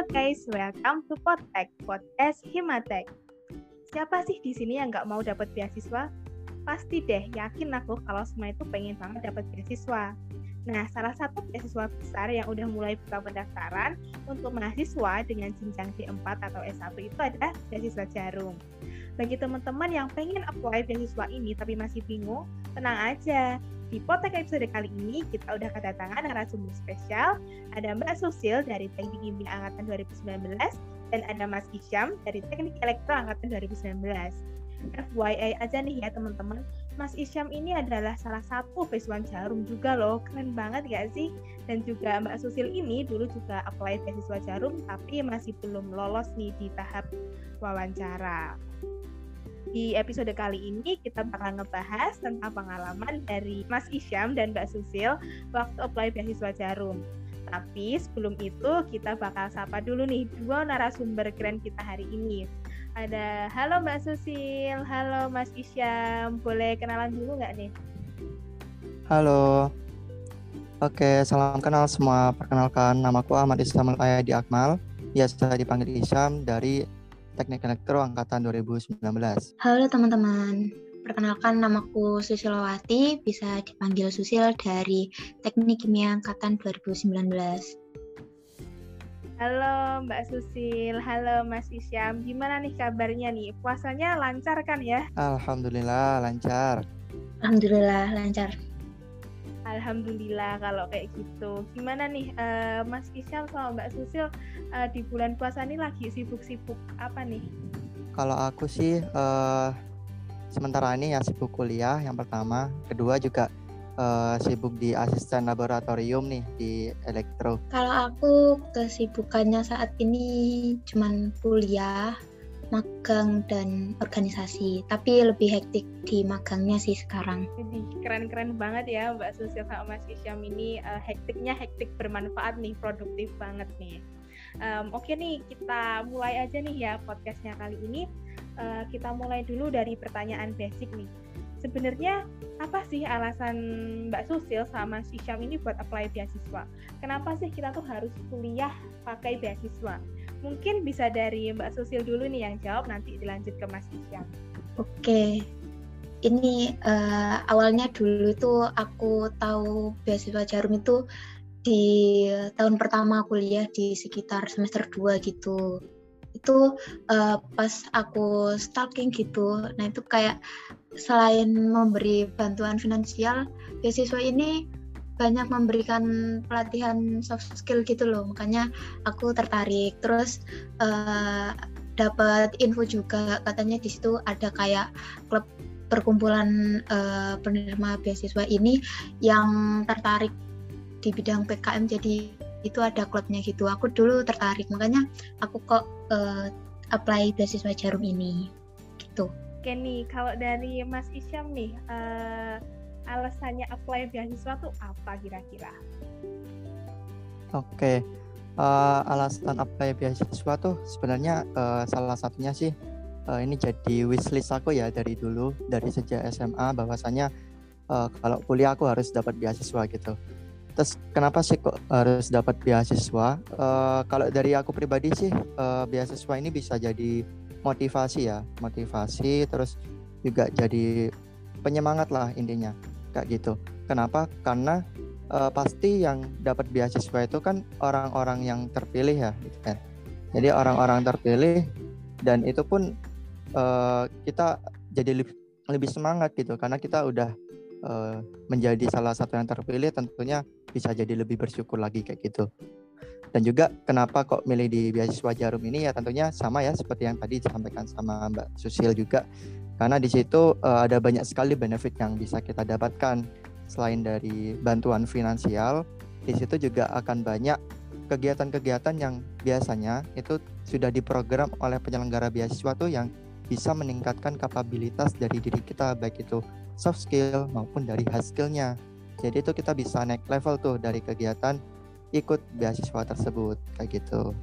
Halo guys, welcome to Potek, podcast Himatek. Siapa sih di sini yang nggak mau dapat beasiswa? Pasti deh, yakin aku kalau semua itu pengen banget dapat beasiswa. Nah, salah satu beasiswa besar yang udah mulai buka pendaftaran untuk mahasiswa dengan jenjang D4 atau S1 itu adalah beasiswa Jarum. Bagi teman-teman yang pengen apply beasiswa ini tapi masih bingung, tenang aja. Di Potek episode kali ini kita udah kedatangan narasumber spesial. Ada Mbak Susil dari Teknik Kimia Angkatan 2019 dan ada Mas Isyam dari Teknik Elektro Angkatan 2019. FYI aja nih ya teman-teman, Mas Isyam ini adalah salah satu beasiswa Jarum juga loh, keren banget gak sih? Dan juga Mbak Susil ini dulu juga apply beasiswa Jarum tapi masih belum lolos nih di tahap wawancara. Di episode kali ini kita bakal ngebahas tentang pengalaman dari Mas Isyam dan Mbak Susil waktu apply beasiswa Jarum. Tapi sebelum itu kita bakal sapa dulu nih dua narasumber keren kita hari ini. Ada halo Mbak Susil, halo Mas Isyam. Boleh kenalan dulu nggak nih? Halo. Oke, salam kenal semua. Perkenalkan, namaku Ahmad Islam Al-Ayadi Akmal. Biasa dipanggil Isyam dari Teknik Elektro Angkatan 2019. Halo teman-teman, perkenalkan namaku Susilowati, bisa dipanggil Susil dari Teknik Kimia Angkatan 2019. Halo Mbak Susil, halo Mas Isyam, gimana nih kabarnya nih? Puasanya lancar kan ya? Alhamdulillah lancar. Alhamdulillah lancar. Alhamdulillah kalau kayak gitu. Gimana nih uh, Mas Isyam sama Mbak Susil uh, di bulan puasa ini lagi sibuk-sibuk apa nih? Kalau aku sih uh, sementara ini ya sibuk kuliah yang pertama, kedua juga uh, sibuk di asisten laboratorium nih di elektro. Kalau aku kesibukannya saat ini cuman kuliah, magang dan organisasi. Tapi lebih hektik di magangnya sih sekarang. Keren-keren banget ya Mbak Susil sama Mas Isyam. Ini uh, hektiknya hektik bermanfaat nih produktif banget nih. Um, oke nih kita mulai aja nih ya podcastnya kali ini. Uh, kita mulai dulu dari pertanyaan basic nih. Sebenarnya apa sih alasan Mbak Susil sama Mas Isyam ini buat apply beasiswa? Kenapa sih kita tuh harus kuliah pakai beasiswa Mungkin bisa dari Mbak Susil dulu nih yang jawab, nanti dilanjut ke Mas Isyam. Oke, ini uh, awalnya dulu itu aku tahu beasiswa Jarum itu di tahun pertama kuliah di sekitar semester 2 gitu. Itu uh, pas aku stalking gitu. Nah, itu kayak selain memberi bantuan finansial, beasiswa ini banyak memberikan pelatihan soft skill gitu loh. Makanya aku tertarik. Terus uh, dapat info juga katanya di situ ada kayak klub perkumpulan uh, penerima beasiswa ini yang tertarik di bidang PKM jadi itu ada klubnya gitu. Aku dulu tertarik. Makanya aku kok uh, apply beasiswa jarum ini. Gitu. Oke nih kalau dari Mas Isyam nih uh, alasannya apply beasiswa tuh apa kira-kira? Oke, uh, alasan apply beasiswa tuh sebenarnya uh, salah satunya sih uh, ini jadi wishlist aku ya dari dulu dari sejak SMA bahwasanya uh, kalau kuliah aku harus dapat beasiswa gitu. Terus kenapa sih kok harus dapat beasiswa? Uh, kalau dari aku pribadi sih uh, beasiswa ini bisa jadi motivasi ya, motivasi terus juga jadi penyemangat lah intinya kayak gitu. Kenapa? Karena uh, pasti yang dapat beasiswa itu kan orang-orang yang terpilih ya, gitu kan. Jadi orang-orang terpilih dan itu pun uh, kita jadi lebih, lebih semangat gitu karena kita udah uh, menjadi salah satu yang terpilih tentunya bisa jadi lebih bersyukur lagi kayak gitu. Dan juga kenapa kok milih di beasiswa Jarum ini ya tentunya sama ya seperti yang tadi disampaikan sama Mbak Susil juga karena di situ uh, ada banyak sekali benefit yang bisa kita dapatkan. Selain dari bantuan finansial di situ juga akan banyak kegiatan-kegiatan yang biasanya itu sudah diprogram oleh penyelenggara beasiswa tuh yang bisa meningkatkan kapabilitas dari diri kita baik itu soft skill maupun dari hard skillnya. Jadi itu kita bisa naik level tuh dari kegiatan ikut beasiswa tersebut kayak gitu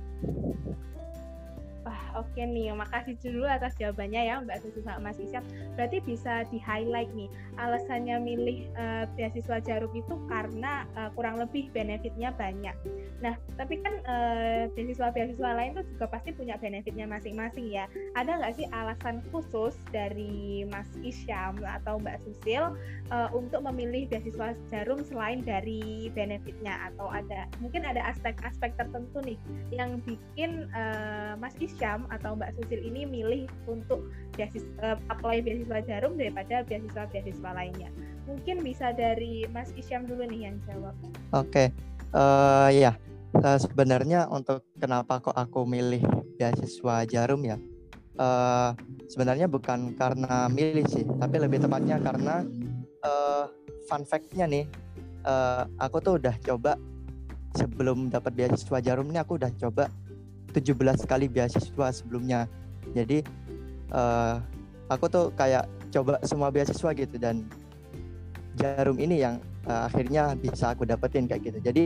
Wah, oke okay nih. Makasih dulu atas jawabannya ya Mbak Susi sama Mas Isyam. Berarti bisa di-highlight nih, alasannya milih uh, beasiswa Jarum itu karena uh, kurang lebih benefitnya banyak. Nah, tapi kan uh, beasiswa-beasiswa lain tuh juga pasti punya benefitnya masing-masing ya. Ada nggak sih alasan khusus dari Mas Isyam atau Mbak Susil uh, untuk memilih beasiswa Jarum selain dari benefitnya? Atau ada mungkin ada aspek-aspek tertentu nih yang bikin uh, Mas Isyam Syam atau Mbak Susil ini milih untuk beasiswa, uh, apply beasiswa Jarum daripada beasiswa-beasiswa lainnya. Mungkin bisa dari Mas Isyam dulu nih yang jawab. Oke, okay. uh, eh, ya uh, sebenarnya untuk kenapa kok aku milih beasiswa Jarum ya, uh, sebenarnya bukan karena milih sih, tapi lebih tepatnya karena uh, fun fact-nya nih, uh, aku tuh udah coba sebelum dapat beasiswa Jarum ini aku udah coba 17 kali beasiswa sebelumnya. Jadi uh, aku tuh kayak coba semua beasiswa gitu dan jarum ini yang uh, akhirnya bisa aku dapetin kayak gitu. Jadi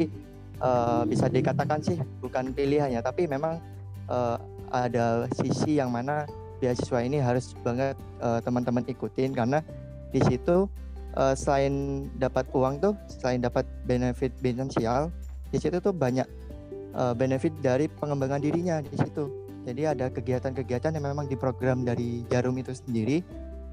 uh, bisa dikatakan sih bukan pilihannya tapi memang uh, ada sisi yang mana beasiswa ini harus banget teman-teman uh, ikutin karena di situ uh, selain dapat uang tuh selain dapat benefit finansial di situ tuh banyak uh, benefit dari pengembangan dirinya di situ. Jadi ada kegiatan-kegiatan yang memang diprogram dari Jarum itu sendiri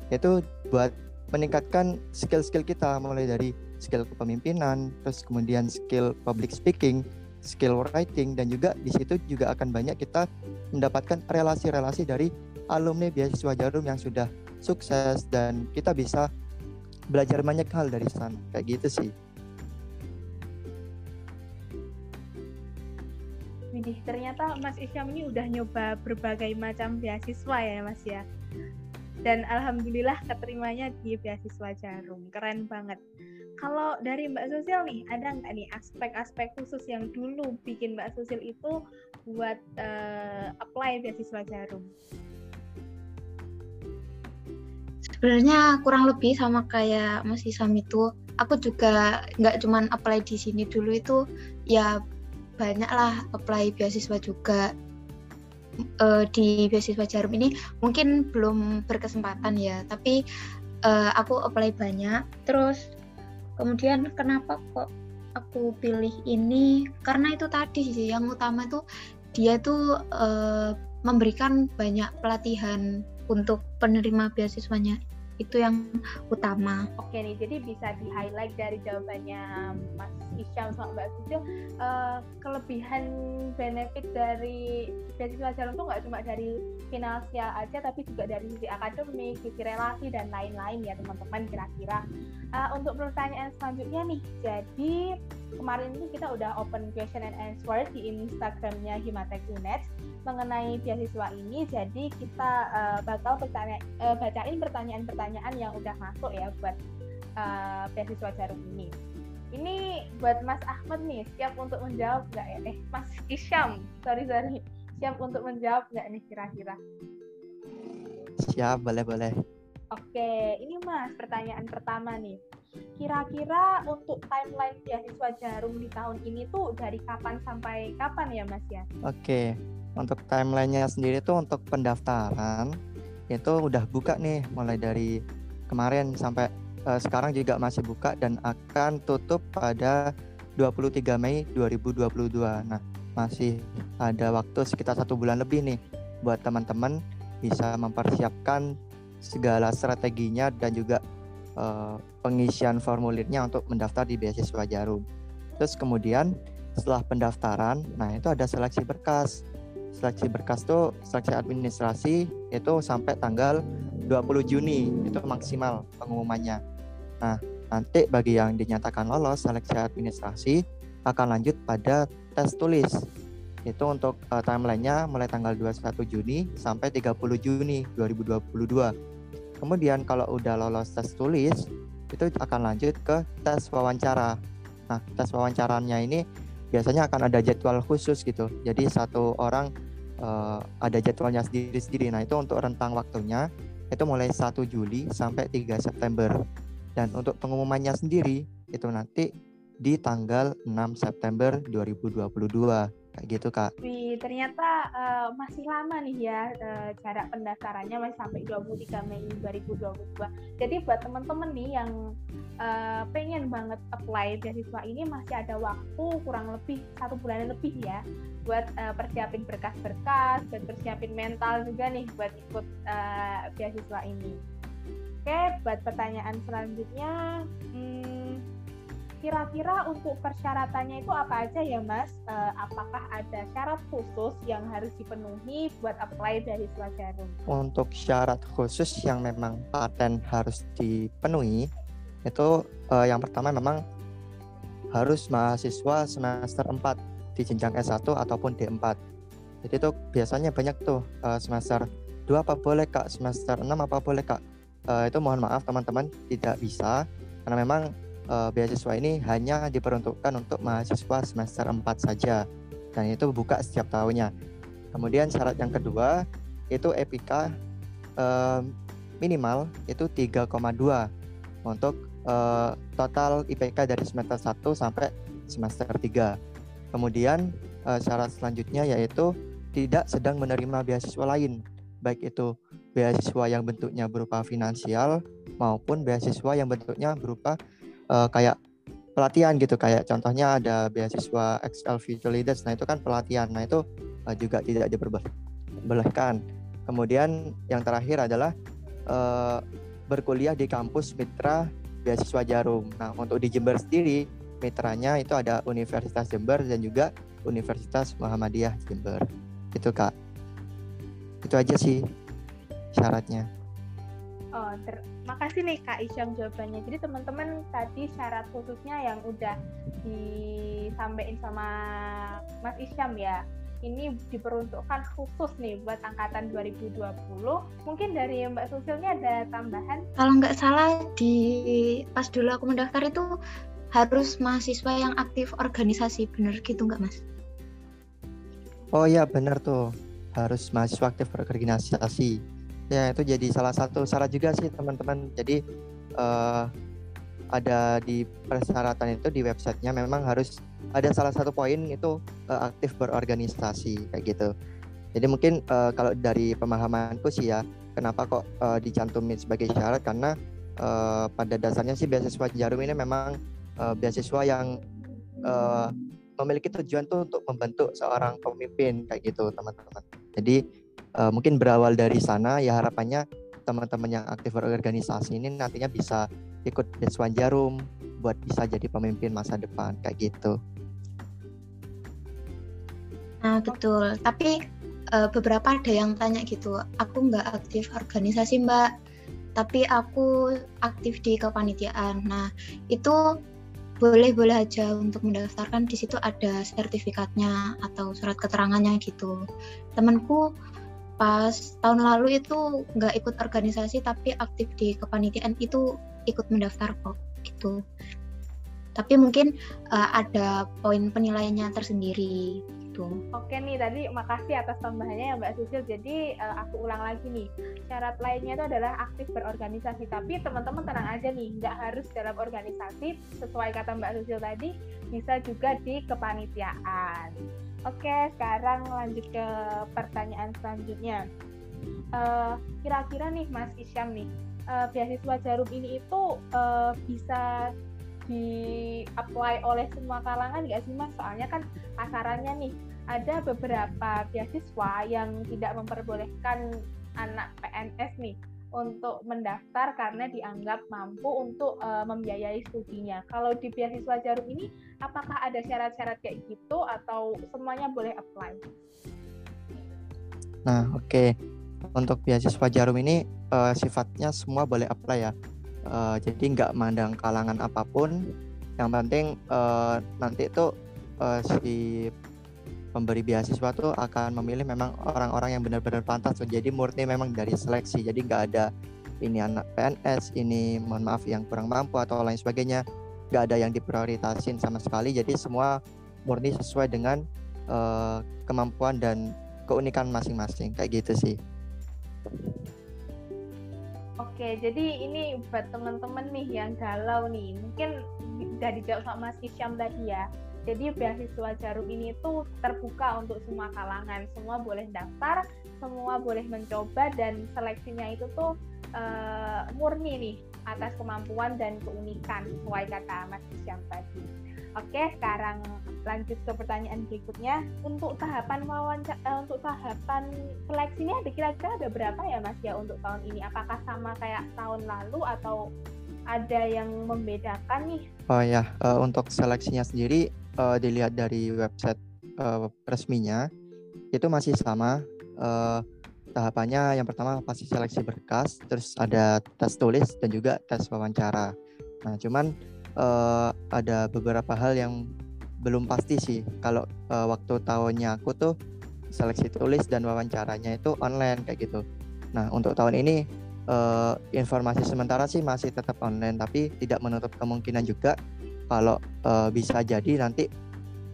yaitu buat meningkatkan skill-skill kita mulai dari skill kepemimpinan, terus kemudian skill public speaking, skill writing dan juga di situ juga akan banyak kita mendapatkan relasi-relasi dari alumni beasiswa Jarum yang sudah sukses dan kita bisa belajar banyak hal dari sana kayak gitu sih. Widih, ternyata Mas Isyam ini udah nyoba berbagai macam beasiswa ya Mas ya. Dan alhamdulillah keterimanya di beasiswa Jarum. Keren banget. Kalau dari Mbak Susil nih, ada nggak nih aspek-aspek khusus yang dulu bikin Mbak Susil itu buat uh, apply beasiswa Jarum? Sebenarnya kurang lebih sama kayak Mas Isam itu. Aku juga nggak cuman apply di sini dulu itu ya banyak lah apply beasiswa juga uh, di beasiswa Jarum ini. Mungkin belum berkesempatan ya tapi uh, aku apply banyak. Terus kemudian kenapa kok aku pilih ini? Karena itu tadi sih yang utama itu dia tuh uh, memberikan banyak pelatihan untuk penerima beasiswanya itu yang utama. Oke nih, jadi bisa di highlight dari jawabannya Mas Isyam sama Mbak Susil uh, kelebihan benefit dari beasiswa jarum itu nggak cuma dari finansial aja, tapi juga dari sisi akademik, sisi relasi dan lain-lain ya teman-teman kira-kira. Uh, untuk pertanyaan selanjutnya nih, jadi kemarin ini kita udah open question and answer di Instagramnya Himatek Unet mengenai beasiswa ini. Jadi kita uh, bakal bertanya, uh, bacain pertanyaan-pertanyaan yang udah masuk ya buat uh, beasiswa jarum ini. Ini buat Mas Ahmad nih, siap untuk menjawab nggak ya? Eh, Mas Isyam, sorry sorry, siap untuk menjawab nggak nih kira-kira? Siap, boleh boleh. Oke, ini Mas pertanyaan pertama nih. Kira-kira untuk timeline beasiswa Jarum di tahun ini tuh dari kapan sampai kapan ya Mas ya? Oke, untuk timelinenya sendiri tuh untuk pendaftaran itu udah buka nih mulai dari kemarin sampai uh, sekarang juga masih buka dan akan tutup pada 23 Mei 2022. Nah, masih ada waktu sekitar satu bulan lebih nih buat teman-teman bisa mempersiapkan segala strateginya dan juga uh, pengisian formulirnya untuk mendaftar di beasiswa Jarum. Terus kemudian setelah pendaftaran, nah itu ada seleksi berkas seleksi berkas tuh seleksi administrasi itu sampai tanggal 20 Juni itu maksimal pengumumannya. Nah, nanti bagi yang dinyatakan lolos seleksi administrasi akan lanjut pada tes tulis. Itu untuk uh, timelinenya mulai tanggal 21 Juni sampai 30 Juni 2022. Kemudian kalau udah lolos tes tulis, itu akan lanjut ke tes wawancara. Nah, tes wawancaranya ini biasanya akan ada jadwal khusus gitu. Jadi satu orang uh, ada jadwalnya sendiri-sendiri. Nah, itu untuk rentang waktunya itu mulai 1 Juli sampai 3 September. Dan untuk pengumumannya sendiri itu nanti di tanggal 6 September 2022 kayak gitu kak. Wih, ternyata uh, masih lama nih ya uh, jarak pendaftarannya masih sampai 23 Mei 2022. Jadi buat teman-teman nih yang uh, pengen banget apply beasiswa ini masih ada waktu kurang lebih satu bulan lebih ya buat uh, persiapin berkas-berkas, buat persiapin mental juga nih buat ikut uh, beasiswa ini. Oke, buat pertanyaan selanjutnya, hmm, kira-kira untuk persyaratannya itu apa aja ya Mas? Uh, apakah ada syarat khusus yang harus dipenuhi buat apply beasiswa jarum? Untuk syarat khusus yang memang paten harus dipenuhi itu uh, yang pertama memang harus mahasiswa semester 4 di jenjang S1 ataupun D4. Jadi itu biasanya banyak tuh uh, semester 2 apa boleh Kak, semester 6 apa boleh Kak. Itu mohon maaf teman-teman tidak bisa karena memang uh, beasiswa ini hanya diperuntukkan untuk mahasiswa semester 4 saja dan itu buka setiap tahunnya. Kemudian syarat yang kedua itu EPK uh, minimal itu 3,2 untuk uh, total IPK dari semester 1 sampai semester 3. Kemudian uh, syarat selanjutnya yaitu tidak sedang menerima beasiswa lain, baik itu beasiswa yang bentuknya berupa finansial maupun beasiswa yang bentuknya berupa uh, kayak pelatihan gitu. Kayak contohnya ada beasiswa XL Future Leaders. Nah itu kan pelatihan. Nah itu uh, juga tidak diperbolehkan. Kemudian yang terakhir adalah uh, berkuliah di kampus mitra beasiswa Jarum. Nah untuk di Jember sendiri mitranya itu ada Universitas Jember dan juga Universitas Muhammadiyah Jember. Itu kak. Itu aja sih syaratnya Oh, ter makasih nih Kak Isyam jawabannya. Jadi teman-teman tadi syarat khususnya yang udah disampaikan sama Mas Isyam ya. Ini diperuntukkan khusus nih buat angkatan 2020. Mungkin dari Mbak Susilnya ada tambahan? Kalau nggak salah di pas dulu aku mendaftar itu harus mahasiswa yang aktif organisasi, bener gitu nggak Mas? Oh iya bener tuh, harus mahasiswa aktif organisasi Ya itu jadi salah satu syarat juga sih teman-teman. Jadi uh, ada di persyaratan itu di websitenya memang harus ada salah satu poin itu uh, aktif berorganisasi kayak gitu. Jadi mungkin uh, kalau dari pemahamanku sih ya kenapa kok uh, dicantumin sebagai syarat karena uh, pada dasarnya sih beasiswa jarum ini memang uh, beasiswa yang uh, memiliki tujuan tuh untuk membentuk seorang pemimpin kayak gitu teman-teman. Jadi uh, mungkin berawal dari sana ya harapannya teman-teman yang aktif berorganisasi ini nantinya bisa ikut Deswan Jarum buat bisa jadi pemimpin masa depan kayak gitu. Nah betul, tapi uh, beberapa ada yang tanya gitu, aku nggak aktif organisasi mbak, tapi aku aktif di kepanitiaan. Nah itu boleh-boleh aja untuk mendaftarkan di situ ada sertifikatnya atau surat keterangannya gitu. Temanku pas tahun lalu itu nggak ikut organisasi tapi aktif di kepanitiaan itu ikut mendaftar kok gitu tapi mungkin uh, ada poin penilaiannya tersendiri gitu. Oke nih tadi makasih atas tambahannya ya Mbak Susil. Jadi uh, aku ulang lagi nih syarat lainnya itu adalah aktif berorganisasi. Tapi teman-teman tenang aja nih nggak harus dalam organisasi sesuai kata Mbak Susil tadi bisa juga di kepanitiaan. Oke, sekarang lanjut ke pertanyaan selanjutnya. Uh, kira-kira nih Mas Isyam nih, uh, beasiswa Jarum ini itu uh, bisa di-apply oleh semua kalangan nggak sih Mas? Soalnya kan pasarannya nih, ada beberapa beasiswa yang tidak memperbolehkan anak PNS nih untuk mendaftar karena dianggap mampu untuk uh, membiayai studinya. Kalau di beasiswa Jarum ini, apakah ada syarat-syarat kayak gitu atau semuanya boleh apply? Nah, oke. Okay. Untuk beasiswa Jarum ini uh, sifatnya semua boleh apply ya. Uh, jadi nggak mandang kalangan apa pun. Yang penting uh, nanti itu uh, si pemberi beasiswa tuh akan memilih memang orang-orang yang benar-benar pantas. Jadi murni memang dari seleksi. Jadi nggak ada ini anak PNS, ini mohon maaf yang kurang mampu atau lain sebagainya. Nggak ada yang diprioritasin sama sekali. Jadi semua murni sesuai dengan uh, kemampuan dan keunikan masing-masing. Kayak gitu sih. Oke, jadi ini buat teman-teman nih yang galau nih, mungkin udah dijawab sama Mas Isyam tadi ya Jadi beasiswa Jarum ini tuh terbuka untuk semua kalangan, semua boleh daftar, semua boleh mencoba dan seleksinya itu tuh uh, murni nih atas kemampuan dan keunikan sesuai kata Mas Isyam tadi. Oke, sekarang lanjut ke pertanyaan berikutnya. Untuk tahapan wawancara, uh, untuk tahapan seleksinya ada kira-kira ada berapa ya Mas ya untuk tahun ini? Apakah sama kayak tahun lalu atau ada yang membedakan nih? Oh ya, uh, untuk seleksinya sendiri uh, dilihat dari website uh, resminya itu masih sama. Uh, tahapannya yang pertama pasti seleksi berkas, terus ada tes tulis dan juga tes wawancara. Nah, cuman uh, ada beberapa hal yang belum pasti sih. Kalau uh, waktu tahunnya aku tuh seleksi tulis dan wawancaranya itu online kayak gitu. Nah, untuk tahun ini uh, informasi sementara sih masih tetap online tapi tidak menutup kemungkinan juga kalau uh, bisa jadi nanti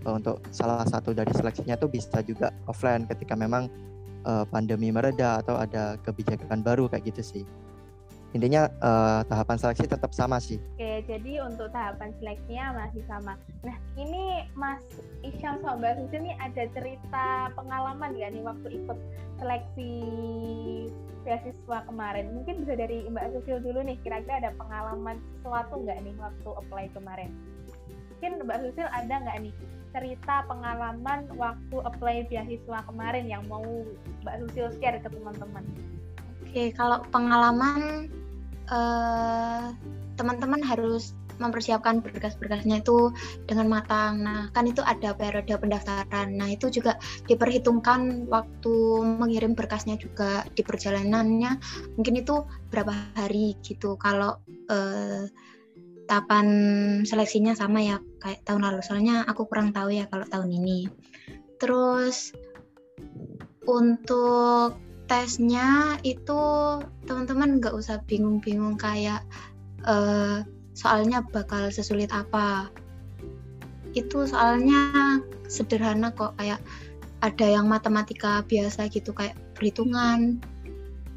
uh, untuk salah satu dari seleksinya tuh bisa juga offline ketika memang uh, pandemi mereda atau ada kebijakan baru kayak gitu sih intinya uh, tahapan seleksi tetap sama sih. Oke, jadi untuk tahapan seleksinya masih sama. Nah, ini Mas Isyam sama Mbak Susi ini ada cerita pengalaman nggak nih waktu ikut seleksi beasiswa kemarin? Mungkin bisa dari Mbak Susil dulu nih, kira-kira ada pengalaman sesuatu nggak nih waktu apply kemarin? Mungkin Mbak Susil ada nggak nih cerita pengalaman waktu apply beasiswa kemarin yang mau Mbak Susil share ke teman-teman? Oke, kalau pengalaman eh, teman-teman harus mempersiapkan berkas-berkasnya itu dengan matang. Nah, kan itu ada periode pendaftaran. Nah, itu juga diperhitungkan waktu mengirim berkasnya juga di perjalanannya. Mungkin itu berapa hari gitu. Kalau uh, tahapan seleksinya sama ya kayak tahun lalu. Soalnya aku kurang tahu ya kalau tahun ini. Terus untuk tesnya itu teman-teman nggak usah bingung-bingung kayak uh, soalnya bakal sesulit apa. Itu soalnya sederhana kok kayak ada yang matematika biasa gitu kayak perhitungan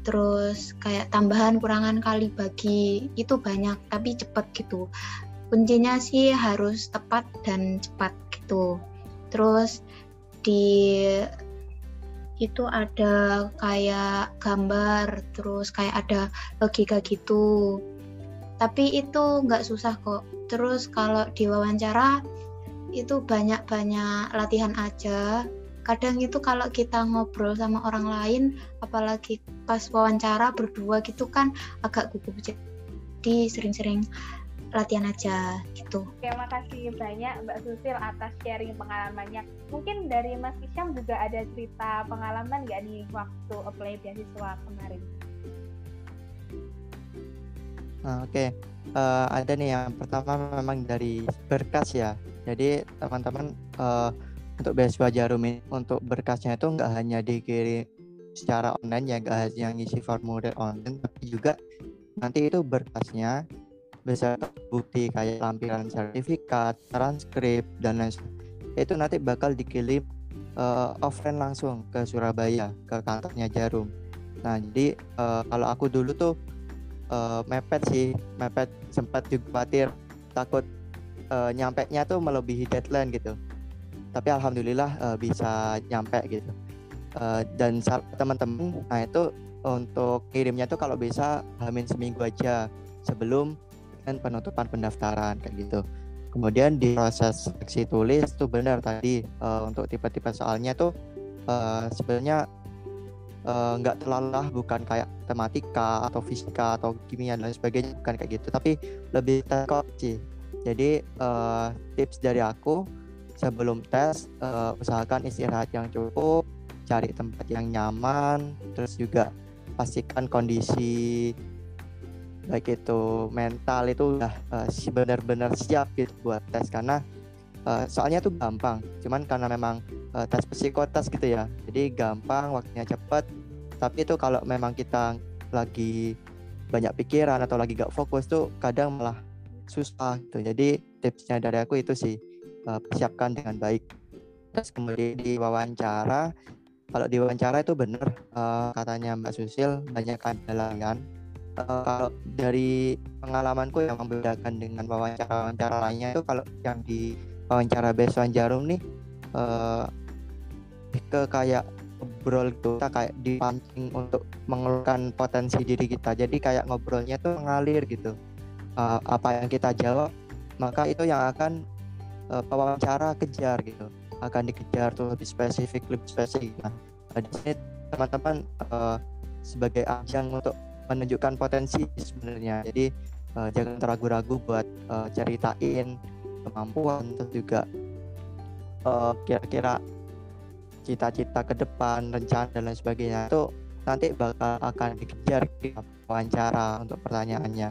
terus kayak tambahan kurangan kali bagi itu banyak tapi cepet gitu. Kuncinya sih harus tepat dan cepat gitu. Terus di itu ada kayak gambar terus kayak ada logika gitu. Tapi itu nggak susah kok. Terus kalau di wawancara itu banyak-banyak latihan aja. Kadang itu kalau kita ngobrol sama orang lain apalagi pas wawancara berdua gitu kan agak gugup. Jadi sering-sering latihan aja gitu. Oke, makasih banyak Mbak Susil atas sharing pengalamannya. Mungkin dari Mas Isyam juga ada cerita pengalaman nggak di waktu apply beasiswa kemarin? Nah, Oke, okay. uh, eh, ada nih yang pertama memang dari berkas ya. Jadi teman-teman uh, untuk beasiswa Jarum ini untuk berkasnya itu nggak hanya dikirim secara online ya, nggak hanya ngisi formulir online, tapi juga nanti itu berkasnya bisa bukti kayak lampiran sertifikat, transkrip dan lain sebagainya itu nanti bakal dikirim uh, offline langsung ke Surabaya ke kantornya Jarum. Nah jadi uh, kalau aku dulu tuh uh, mepet sih, mepet sempat juga khawatir takut uh, nyampe nya tuh melebihi deadline gitu. Tapi alhamdulillah uh, bisa nyampe gitu. Uh, dan teman-teman, nah itu untuk kirimnya tuh kalau bisa hamin seminggu aja sebelum penutupan pendaftaran kayak gitu. Kemudian di proses seleksi tulis tuh benar tadi uh, untuk tipe-tipe soalnya tuh uh, sebenarnya eh, nggak uh, terlalu lah bukan kayak tematika atau fisika atau kimia dan sebagainya bukan kayak gitu tapi lebih tekok sih jadi uh, tips dari aku sebelum tes uh, usahakan istirahat yang cukup cari tempat yang nyaman terus juga pastikan kondisi baik itu mental itu udah uh, benar-benar siap gitu buat tes karena uh, soalnya tuh gampang. Cuman karena memang uh, tes psikotes gitu ya. Jadi gampang waktunya cepat tapi itu kalau memang kita lagi banyak pikiran atau lagi gak fokus tuh kadang malah susah gitu. Jadi tipsnya dari aku itu sih uh, persiapkan dengan baik. Terus kemudian di wawancara kalau di wawancara itu benar uh, katanya Mbak Susil banyak kan uh, kalau dari pengalamanku yang membedakan dengan wawancara-wawancara lainnya itu kalau yang di wawancara beasiswa Jarum nih uh, ke kayak ngobrol gitu kita kayak dipancing untuk mengeluarkan potensi diri kita. Jadi kayak ngobrolnya tuh mengalir gitu. Uh, apa yang kita jawab maka itu yang akan uh, wawancara kejar gitu. Akan dikejar tuh lebih spesifik lebih spesifik. Nah di sini teman-teman uh, sebagai ajang untuk menunjukkan potensi sebenarnya jadi uh, jangan ragu-ragu buat uh, ceritain kemampuan terus juga kira-kira uh, cita-cita ke depan, rencana dan lain sebagainya itu nanti bakal akan dikejar di wawancara untuk pertanyaannya.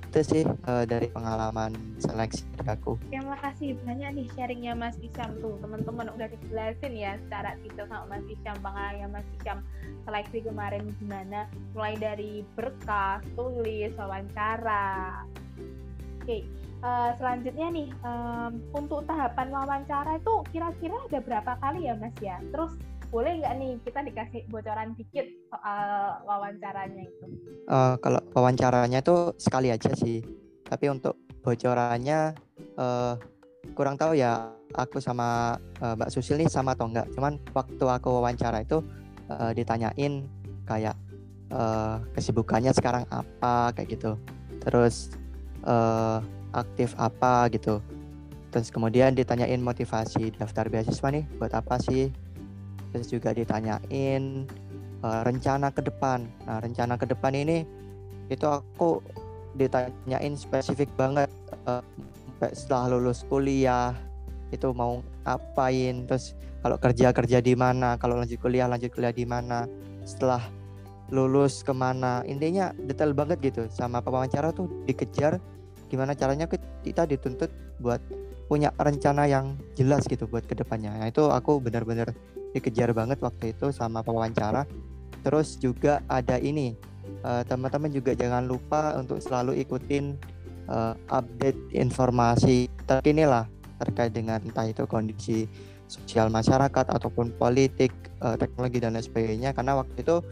Itu sih uh, dari pengalaman seleksi aku. Terima kasih banyak nih sharingnya Mas Isyam tuh. Teman-teman udah dijelasin ya secara detail sama Mas Isyam pengalaman Mas Isyam seleksi kemarin gimana. Mulai dari berkas, tulis, wawancara. Oke, okay uh, selanjutnya nih um, untuk tahapan wawancara itu kira-kira ada berapa kali ya Mas ya? Terus boleh nggak nih kita dikasih bocoran dikit soal wawancaranya itu? Uh, kalau wawancaranya itu sekali aja sih, tapi untuk bocorannya uh, kurang tahu ya aku sama uh, Mbak Susil nih sama atau enggak. Cuman waktu aku wawancara itu uh, ditanyain kayak uh, kesibukannya sekarang apa kayak gitu. Terus uh, aktif apa gitu terus kemudian ditanyain motivasi daftar beasiswa nih buat apa sih terus juga ditanyain uh, rencana ke depan nah rencana ke depan ini itu aku ditanyain spesifik banget uh, setelah lulus kuliah itu mau ngapain terus kalau kerja kerja di mana kalau lanjut kuliah lanjut kuliah di mana setelah lulus ke mana intinya detail banget gitu sama pewawancara tuh dikejar gimana caranya kita dituntut buat punya rencana yang jelas gitu buat ke depannya. Nah itu aku benar-benar dikejar banget waktu itu sama pewawancara. Terus juga ada ini uh, teman-teman juga jangan lupa untuk selalu ikutin uh, update informasi terkini lah terkait dengan entah itu kondisi sosial masyarakat ataupun politik, uh, teknologi dan lain sebagainya. Karena waktu itu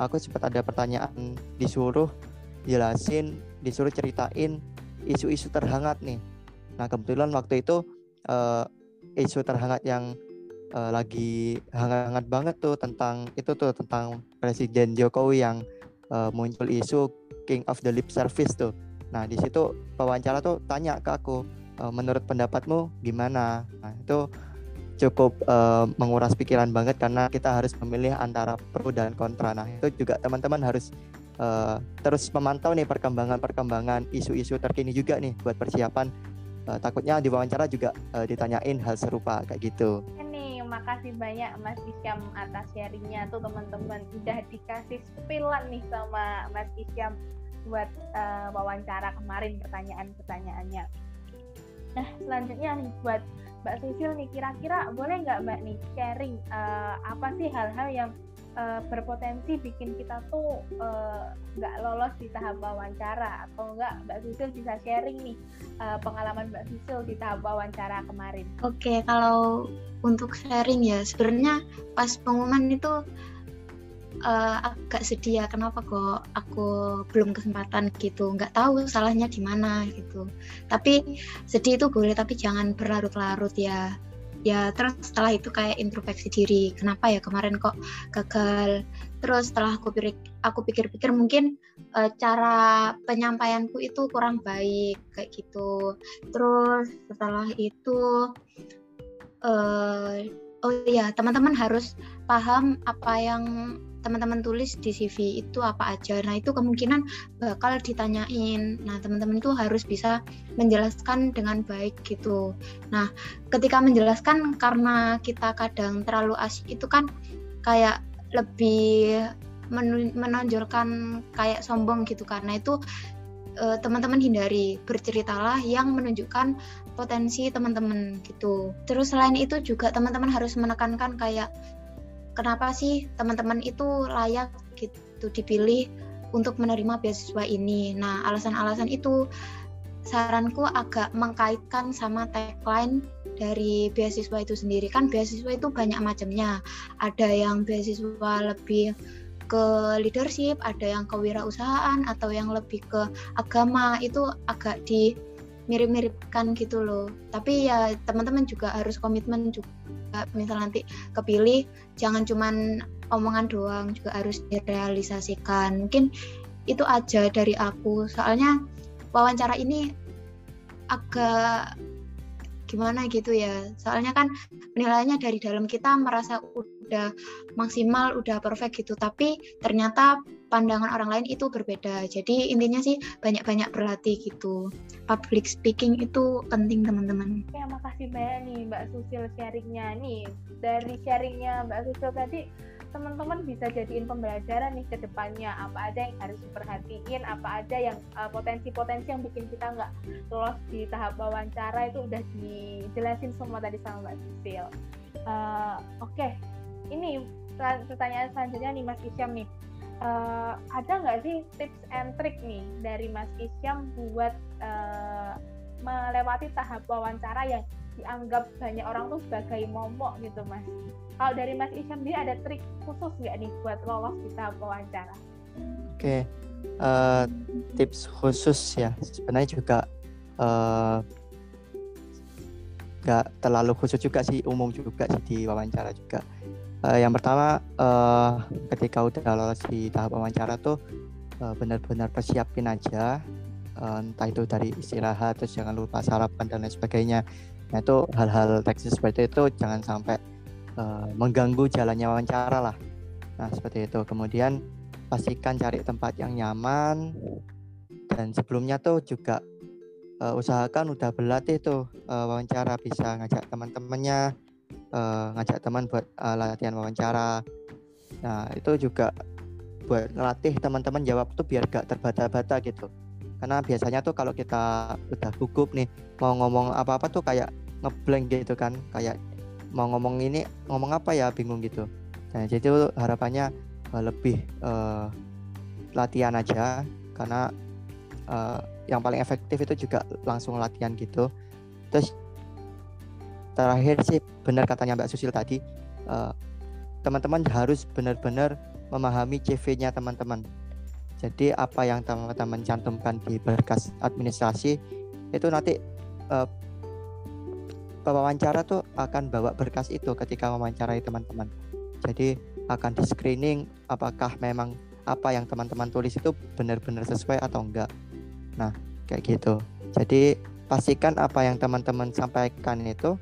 aku sempat ada pertanyaan disuruh jelasin, disuruh ceritain isu-isu terhangat nih. Nah kebetulan waktu itu uh, isu terhangat yang uh, lagi hangat-hangat banget tuh tentang itu tuh tentang Presiden Jokowi yang uh, muncul isu King of the Lip Service tuh. Nah di situ wawancara tuh tanya ke aku, uh, menurut pendapatmu gimana? Nah itu cukup uh, menguras pikiran banget karena kita harus memilih antara pro dan kontra. Nah itu juga teman-teman harus uh, terus memantau nih perkembangan-perkembangan isu-isu terkini juga nih buat persiapan uh, takutnya di wawancara juga uh, ditanyain hal serupa kayak gitu. Ini makasih banyak Mas Isyam atas sharingnya tuh teman-teman udah dikasih spillan nih sama Mas Isyam buat uh, wawancara kemarin pertanyaan-pertanyaannya. Nah selanjutnya nih buat Mbak Sisil nih kira-kira boleh nggak Mbak nih sharing uh, apa sih hal-hal yang uh, berpotensi bikin kita tuh eh, nggak uh, lolos di tahap wawancara atau enggak Mbak Sisil bisa sharing nih uh, pengalaman Mbak Sisil di tahap wawancara kemarin. Oke, okay, kalau untuk sharing ya sebenarnya pas pengumuman itu uh, agak sedih ya kenapa kok aku belum kesempatan gitu? Nggak tahu salahnya di mana gitu. Tapi sedih itu boleh tapi jangan berlarut-larut ya ya terus setelah itu kayak introspeksi diri kenapa ya kemarin kok gagal? Terus setelah aku pikir aku pikir-pikir mungkin uh, cara penyampaianku itu kurang baik kayak gitu. Terus setelah itu uh, oh iya teman-teman harus paham apa yang teman-teman tulis di CV itu apa aja. Nah, itu kemungkinan bakal ditanyain. Nah, teman-teman itu harus bisa menjelaskan dengan baik gitu. Nah, ketika menjelaskan karena kita kadang terlalu asik itu kan kayak lebih menonjolkan kayak sombong gitu karena itu eh, teman-teman hindari berceritalah yang menunjukkan potensi teman-teman gitu. Terus selain itu juga teman-teman harus menekankan kayak kenapa sih teman-teman itu layak gitu dipilih untuk menerima beasiswa ini. Nah, alasan-alasan itu saranku agak mengkaitkan sama tagline dari beasiswa itu sendiri. Kan beasiswa itu banyak macamnya. Ada yang beasiswa lebih ke leadership, ada yang kewirausahaan atau yang lebih ke agama itu agak di mirip-miripkan gitu loh tapi ya teman-teman juga harus komitmen juga misal nanti kepilih jangan cuman omongan doang juga harus direalisasikan. Mungkin itu aja dari aku. Soalnya wawancara ini agak gimana gitu ya. Soalnya kan penilaiannya dari dalam kita merasa udah maksimal udah perfect gitu. Tapi ternyata pandangan orang lain itu berbeda jadi intinya sih banyak-banyak berlatih gitu public speaking itu penting teman-teman ya makasih banyak nih Mbak Susil sharingnya nih dari sharingnya Mbak Susil tadi teman-teman bisa jadiin pembelajaran nih ke depannya apa aja yang harus diperhatiin apa aja yang uh, potensi-potensi yang bikin kita nggak lolos di tahap wawancara itu udah dijelasin semua tadi sama Mbak Sisil. Uh, Oke, okay. ini pertanyaan selanjutnya nih Mas Isyam nih. Uh, ada nggak sih tips and trick nih dari Mas Isyam buat uh, melewati tahap wawancara yang dianggap banyak orang tuh sebagai momok gitu mas? Kalau dari mas Isyam dia ada trik khusus nggak nih buat lolos di tahap wawancara? Oke okay. uh, eh, tips khusus ya. Sebenarnya juga uh, terlalu khusus juga sih umum juga sih di wawancara juga uh, yang pertama uh, ketika udah lolos di tahap wawancara tuh uh, benar-benar persiapin aja uh, entah itu dari istirahat terus jangan lupa sarapan dan lain sebagainya Nah itu hal-hal teknis seperti itu jangan sampai uh, mengganggu jalannya wawancara lah. Nah seperti itu. Kemudian pastikan cari tempat yang nyaman dan sebelumnya tuh juga uh, usahakan udah berlatih tuh uh, wawancara bisa ngajak teman-temannya uh, ngajak teman buat uh, latihan wawancara. Nah itu juga buat ngelatih teman-teman jawab tuh biar gak terbata-bata gitu. Karena biasanya tuh kalau kita udah gugup nih mau ngomong apa-apa tuh kayak ngeblank gitu kan. Kayak mau ngomong ini ngomong apa ya bingung gitu. Nah jadi harapannya uh, lebih uh, latihan aja. Karena uh, yang paling efektif itu juga langsung latihan gitu. Terus terakhir sih benar katanya Mbak Susil tadi teman-teman uh, harus benar-benar memahami CV-nya teman-teman jadi apa yang teman-teman cantumkan di berkas administrasi itu nanti uh, wawancara tuh akan bawa berkas itu ketika mewawancarai teman-teman. Jadi akan di screening apakah memang apa yang teman-teman tulis itu benar-benar sesuai atau enggak. Nah, kayak gitu. Jadi pastikan apa yang teman-teman sampaikan itu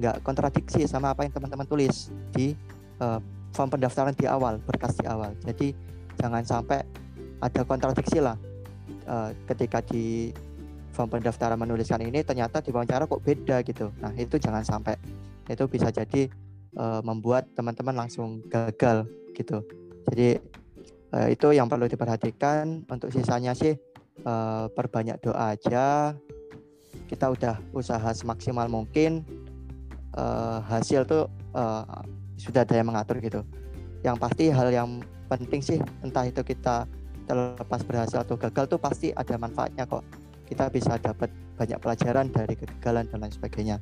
enggak kontradiksi sama apa yang teman-teman tulis di uh, form pendaftaran di awal, berkas di awal. Jadi jangan sampai ada kontradiksi lah uh, ketika di form pendaftaran menuliskan ini ternyata di wawancara kok beda gitu. Nah itu jangan sampai. Itu bisa jadi uh, membuat teman-teman langsung gagal gitu. Jadi uh, itu yang perlu diperhatikan. Untuk sisanya sih uh, perbanyak doa aja. Kita udah usaha semaksimal mungkin uh, hasil tuh uh, sudah ada yang mengatur gitu. Yang pasti hal yang penting sih entah itu kita terlepas berhasil atau gagal tuh pasti ada manfaatnya kok. Kita bisa dapat banyak pelajaran dari kegagalan dan lain sebagainya.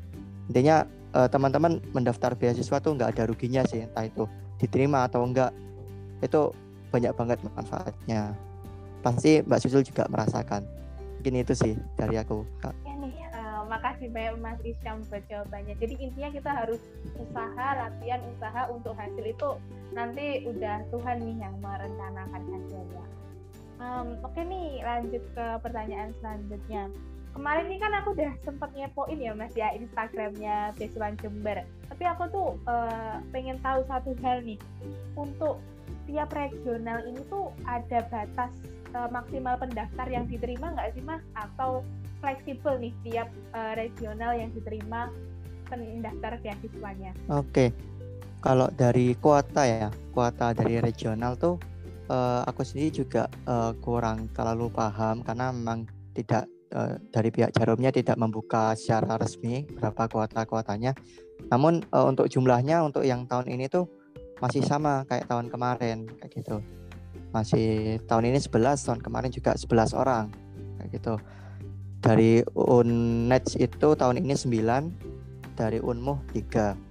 Intinya eh, teman-teman mendaftar beasiswa tuh nggak ada ruginya sih entah itu diterima atau enggak. Itu banyak banget manfaatnya. Pasti Mbak Susul juga merasakan. Mungkin itu sih dari aku kak makasih banyak Mas Isyam buat jawabannya. Jadi intinya kita harus usaha, latihan, usaha untuk hasil itu nanti udah Tuhan nih yang merencanakan hasilnya. Um, Oke nih lanjut ke pertanyaan selanjutnya. Kemarin ini kan aku udah sempet ngepoin ya Mas ya Instagramnya Besuan Jember. Tapi aku tuh uh, pengen tahu satu hal nih. Untuk tiap regional ini tuh ada batas uh, maksimal pendaftar yang diterima nggak sih Mas? Atau fleksibel nih tiap uh, regional yang diterima pendaftar beasiswanya. Oke, kalau dari kuota ya, kuota dari regional tuh uh, aku sendiri juga uh, kurang terlalu paham karena memang tidak uh, dari pihak Jarumnya tidak membuka secara resmi berapa kuota kuotanya. Namun uh, untuk jumlahnya untuk yang tahun ini tuh masih sama kayak tahun kemarin kayak gitu. Masih tahun ini 11, tahun kemarin juga 11 orang kayak gitu dari UNED itu tahun ini 9 dari UNMUH 3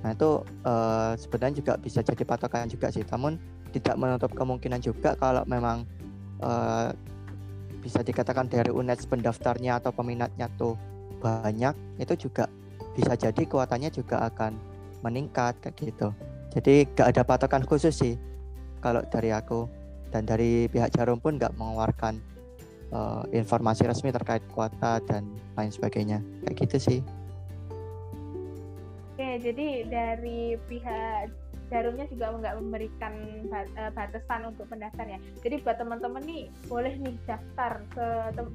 nah itu uh, sebenarnya juga bisa jadi patokan juga sih. Namun tidak menutup kemungkinan juga kalau memang uh, bisa dikatakan dari UNES pendaftarnya atau peminatnya tuh banyak itu juga bisa jadi kuotanya juga akan meningkat kayak gitu. Jadi gak ada patokan khusus sih kalau dari aku. Dan dari pihak Jarum pun nggak mengeluarkan uh, informasi resmi terkait kuota dan lain sebagainya kayak gitu sih oke jadi dari pihak Jarumnya juga nggak memberikan eh, batasan untuk pendaftarnya. Jadi buat teman-teman nih boleh nih daftar ke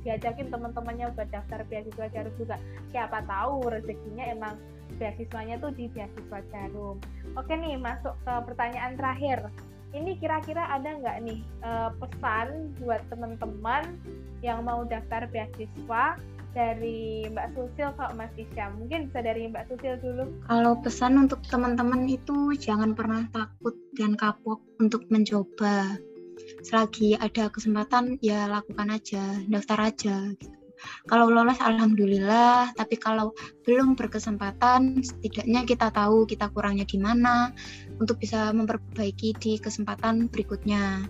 diajakin teman-temannya buat daftar beasiswa Jarum juga. Siapa tahu rezekinya emang beasiswanya tuh di beasiswa Jarum. Oke nih masuk ke pertanyaan terakhir. Ini kira-kira ada nggak nih uh, pesan buat teman-teman yang mau daftar beasiswa dari Mbak Susil kalau Mas Isya. Mungkin bisa dari Mbak Susil dulu. Kalau pesan untuk teman-teman itu jangan pernah takut dan kapok untuk mencoba. Selagi ada kesempatan ya lakukan aja, daftar aja gitu. Kalau lolos alhamdulillah, tapi kalau belum berkesempatan setidaknya kita tahu kita kurangnya di mana untuk bisa memperbaiki di kesempatan berikutnya.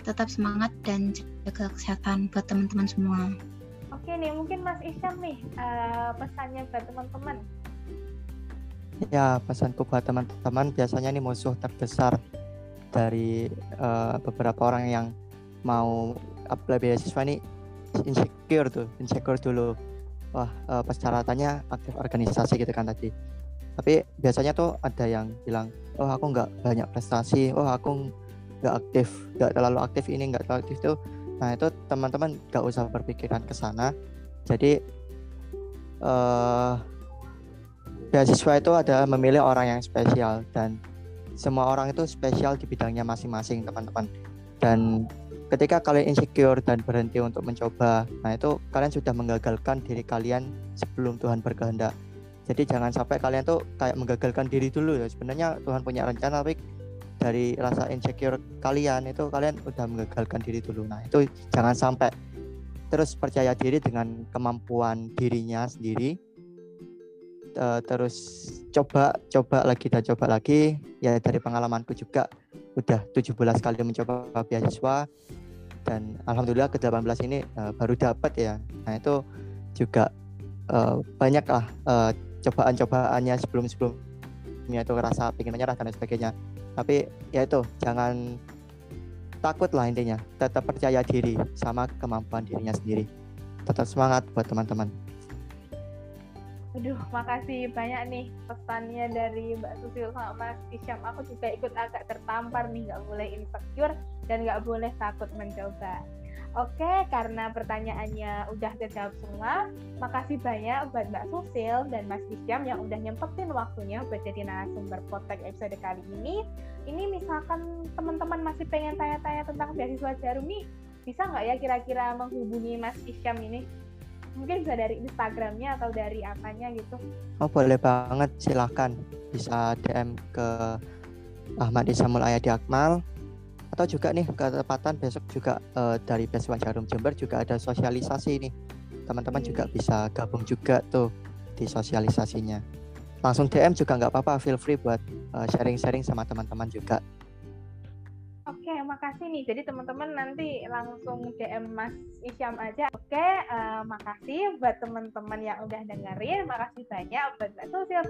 Tetap semangat dan jaga kesehatan buat teman-teman semua. Oke nih, mungkin Mas Isyam nih uh, pesannya buat teman-teman. Ya, pesanku buat teman-teman biasanya nih musuh terbesar dari uh, beberapa orang yang mau apply beasiswa nih insecure tuh, insecure dulu. Wah, uh, persyaratannya aktif organisasi gitu kan tadi. Tapi biasanya tuh ada yang bilang, oh aku nggak banyak prestasi, oh aku nggak aktif, nggak terlalu aktif ini, nggak terlalu aktif tuh Nah itu teman-teman gak usah berpikiran ke sana. Jadi uh, beasiswa itu adalah memilih orang yang spesial dan semua orang itu spesial di bidangnya masing-masing teman-teman. Dan ketika kalian insecure dan berhenti untuk mencoba, nah itu kalian sudah menggagalkan diri kalian sebelum Tuhan berkehendak. Jadi jangan sampai kalian tuh kayak menggagalkan diri dulu ya. Sebenarnya Tuhan punya rencana tapi dari rasa insecure kalian itu kalian udah menggagalkan diri dulu nah itu jangan sampai terus percaya diri dengan kemampuan dirinya sendiri uh, terus coba coba lagi dan coba lagi. Ya dari pengalamanku juga udah 17 kali mencoba beasiswa. Dan alhamdulillah ke 18 ini uh, baru dapat ya. Nah itu juga uh, banyak lah uh, cobaan-cobaannya sebelum sebelumnya itu rasa pengen menyerah dan sebagainya. Tapi ya itu jangan takut lah intinya. Tetap percaya diri sama kemampuan dirinya sendiri. Tetap semangat buat teman-teman Aduh, makasih banyak nih pesannya dari Mbak Susil sama Mas Isyam. Aku juga ikut agak tertampar nih, nggak boleh insecure dan nggak boleh takut mencoba. Oke, karena pertanyaannya udah terjawab semua, makasih banyak buat Mbak Susil dan Mas Isyam yang udah nyempetin waktunya buat jadi narasumber podcast episode kali ini. Ini misalkan teman-teman masih pengen tanya-tanya tentang beasiswa jarum nih, bisa nggak ya kira-kira menghubungi Mas Isyam ini? Mungkin bisa dari Instagramnya atau dari apanya gitu. Oh boleh banget, silahkan. Bisa DM ke Ahmad Isamul Ayadi Akmal atau juga nih ketepatan besok juga uh, dari Beasiswa Jarum Jember juga ada sosialisasi nih teman-teman juga hmm. bisa gabung juga tuh di sosialisasinya langsung DM juga nggak apa-apa feel free buat uh, sharing-sharing sama teman-teman juga Oke, makasih nih. Jadi teman-teman nanti langsung DM Mas Isyam aja. Oke, uh, makasih buat teman-teman yang udah dengerin. Makasih banyak buat Mbak Sosial.